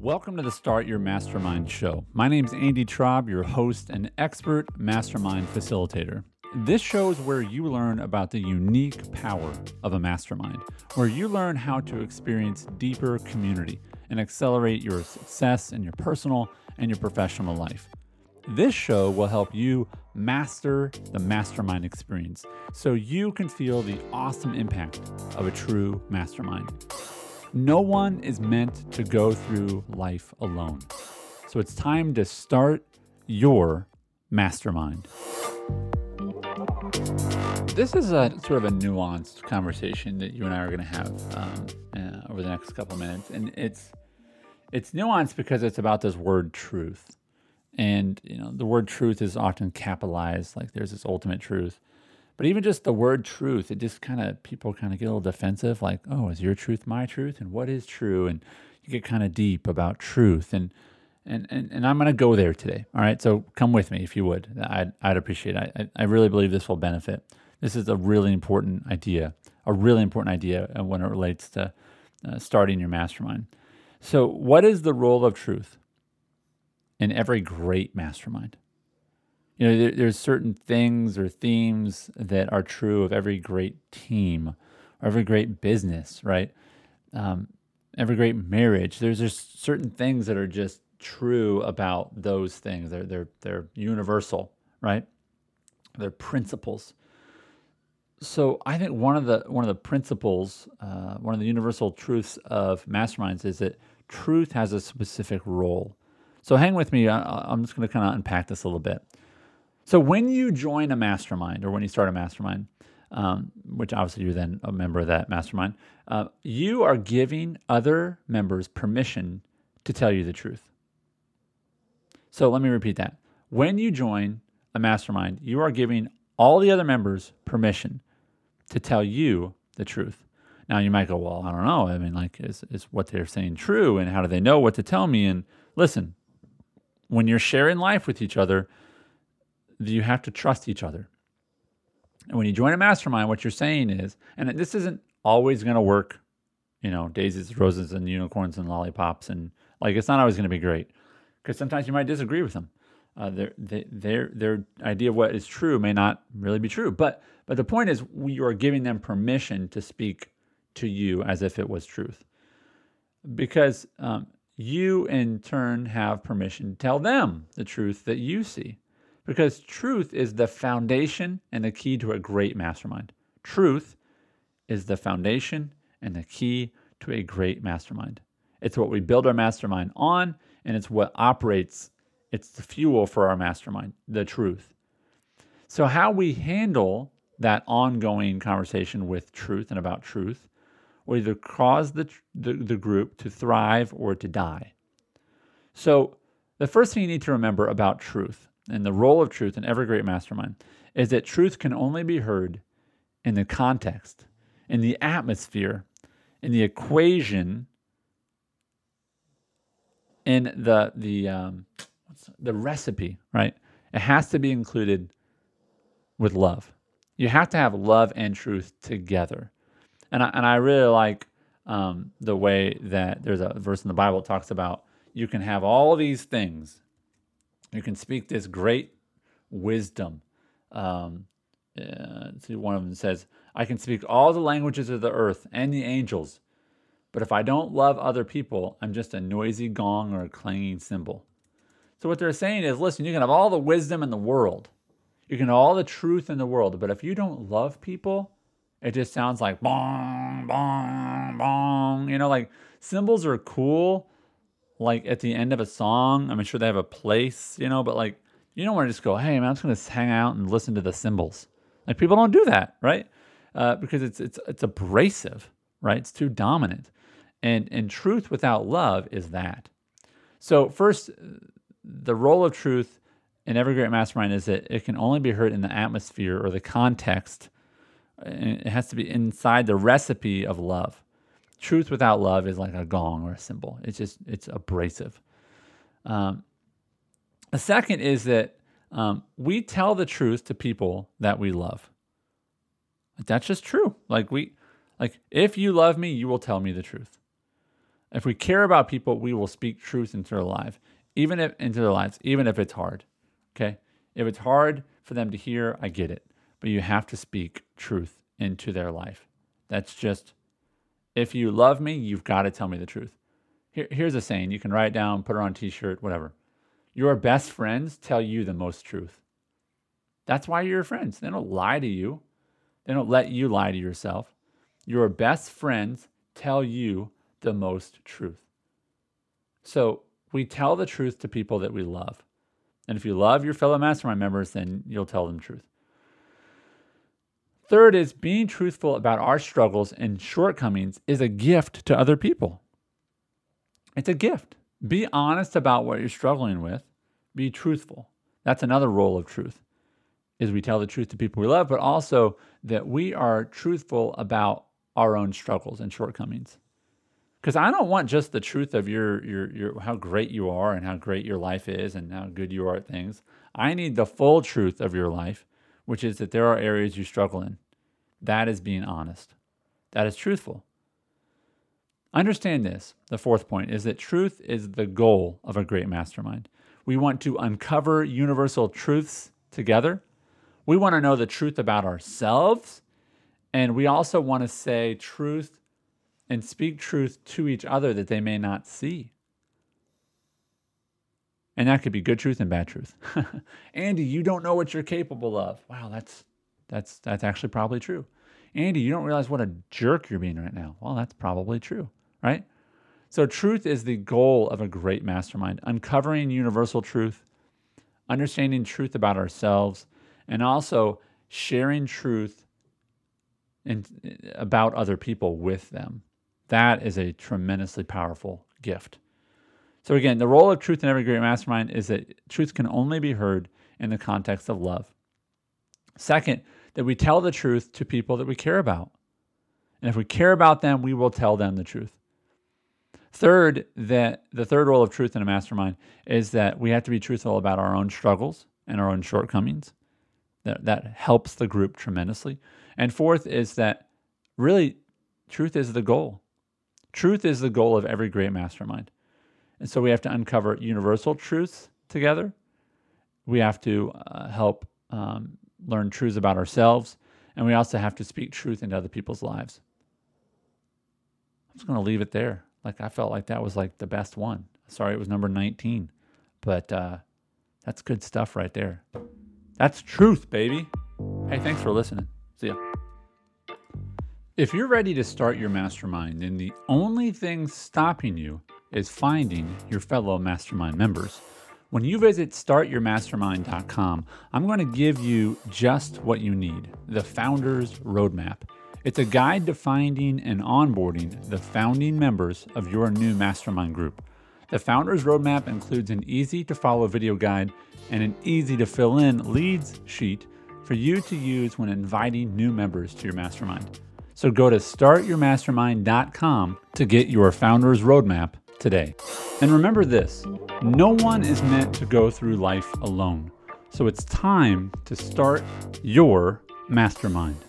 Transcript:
Welcome to the Start Your Mastermind show. My name is Andy Traub, your host and expert mastermind facilitator. This show is where you learn about the unique power of a mastermind, where you learn how to experience deeper community and accelerate your success in your personal and your professional life. This show will help you master the mastermind experience so you can feel the awesome impact of a true mastermind. No one is meant to go through life alone. So it's time to start your mastermind. This is a sort of a nuanced conversation that you and I are going to have um, uh, over the next couple minutes, and it's it's nuanced because it's about this word truth, and you know the word truth is often capitalized, like there's this ultimate truth, but even just the word truth, it just kind of, people kind of get a little defensive, like, oh, is your truth my truth? And what is true? And you get kind of deep about truth. And, and, and, and I'm going to go there today. All right. So come with me if you would. I'd, I'd appreciate it. I, I really believe this will benefit. This is a really important idea, a really important idea when it relates to uh, starting your mastermind. So, what is the role of truth in every great mastermind? You know there, there's certain things or themes that are true of every great team or every great business right um, every great marriage there's just certain things that are just true about those things they're they're they're universal right they're principles so I think one of the one of the principles, uh, one of the universal truths of masterminds is that truth has a specific role. So hang with me. I, am just going to kind of unpack this a little bit. So when you join a mastermind or when you start a mastermind, um, which obviously you're then a member of that mastermind, uh, you are giving other members permission to tell you the truth. So let me repeat that. When you join a mastermind, you are giving all the other members permission to tell you the truth. Now you might go, well, I don't know. I mean, like, is, is what they're saying true? And how do they know what to tell me? And listen, when you're sharing life with each other, you have to trust each other. And when you join a mastermind, what you're saying is, and this isn't always going to work, you know, daisies, roses, and unicorns and lollipops, and like it's not always going to be great because sometimes you might disagree with them. Uh, their, their their idea of what is true may not really be true, but but the point is, you are giving them permission to speak to you as if it was truth, because um, you in turn have permission to tell them the truth that you see. Because truth is the foundation and the key to a great mastermind. Truth is the foundation and the key to a great mastermind. It's what we build our mastermind on, and it's what operates, it's the fuel for our mastermind, the truth. So, how we handle that ongoing conversation with truth and about truth will either cause the, the, the group to thrive or to die. So, the first thing you need to remember about truth and the role of truth in every great mastermind is that truth can only be heard in the context, in the atmosphere, in the equation, in the the um, the recipe. Right? It has to be included with love. You have to have love and truth together, and I, and I really like um, the way that there's a verse in the Bible that talks about you can have all these things you can speak this great wisdom. Um, uh, see, one of them says, I can speak all the languages of the earth and the angels, but if I don't love other people, I'm just a noisy gong or a clanging cymbal. So, what they're saying is listen, you can have all the wisdom in the world, you can have all the truth in the world, but if you don't love people, it just sounds like bong, bong, bong. You know, like cymbals are cool like at the end of a song. I'm sure they have a place, you know, but like you don't want to just go, hey man, I'm just gonna hang out and listen to the cymbals. Like people don't do that, right? Uh, because it's it's it's abrasive, right? It's too dominant, and and truth without love is that. So first, the role of truth in every great mastermind is that it can only be heard in the atmosphere or the context. It has to be inside the recipe of love truth without love is like a gong or a cymbal. It's just it's abrasive. Um, a second is that um, we tell the truth to people that we love. That's just true. Like we, like if you love me, you will tell me the truth. If we care about people, we will speak truth into their life, even if into their lives, even if it's hard. Okay? If it's hard for them to hear, I get it. But you have to speak truth into their life. That's just if you love me, you've got to tell me the truth. Here, here's a saying you can write down, put it on a t shirt, whatever. Your best friends tell you the most truth. That's why you're friends. They don't lie to you, they don't let you lie to yourself. Your best friends tell you the most truth. So we tell the truth to people that we love. And if you love your fellow mastermind members, then you'll tell them the truth. Third is being truthful about our struggles and shortcomings is a gift to other people. It's a gift. Be honest about what you're struggling with. Be truthful. That's another role of truth. Is we tell the truth to people we love, but also that we are truthful about our own struggles and shortcomings. Because I don't want just the truth of your, your your how great you are and how great your life is and how good you are at things. I need the full truth of your life, which is that there are areas you struggle in. That is being honest. That is truthful. Understand this. The fourth point is that truth is the goal of a great mastermind. We want to uncover universal truths together. We want to know the truth about ourselves. And we also want to say truth and speak truth to each other that they may not see. And that could be good truth and bad truth. Andy, you don't know what you're capable of. Wow, that's that's that's actually probably true. Andy, you don't realize what a jerk you're being right now. Well, that's probably true, right? So truth is the goal of a great mastermind, uncovering universal truth, understanding truth about ourselves, and also sharing truth in, about other people with them. That is a tremendously powerful gift. So, again, the role of truth in every great mastermind is that truth can only be heard in the context of love. Second, that we tell the truth to people that we care about. And if we care about them, we will tell them the truth. Third, that the third role of truth in a mastermind is that we have to be truthful about our own struggles and our own shortcomings. That, that helps the group tremendously. And fourth is that really truth is the goal. Truth is the goal of every great mastermind. And so we have to uncover universal truths together. We have to uh, help um, learn truths about ourselves. And we also have to speak truth into other people's lives. I'm just going to leave it there. Like, I felt like that was like the best one. Sorry, it was number 19. But uh, that's good stuff right there. That's truth, baby. Hey, thanks for listening. See ya. If you're ready to start your mastermind, then the only thing stopping you is finding your fellow mastermind members. When you visit startyourmastermind.com, I'm going to give you just what you need the Founders Roadmap. It's a guide to finding and onboarding the founding members of your new mastermind group. The Founders Roadmap includes an easy to follow video guide and an easy to fill in leads sheet for you to use when inviting new members to your mastermind. So go to startyourmastermind.com to get your founder's roadmap today. And remember this no one is meant to go through life alone. So it's time to start your mastermind.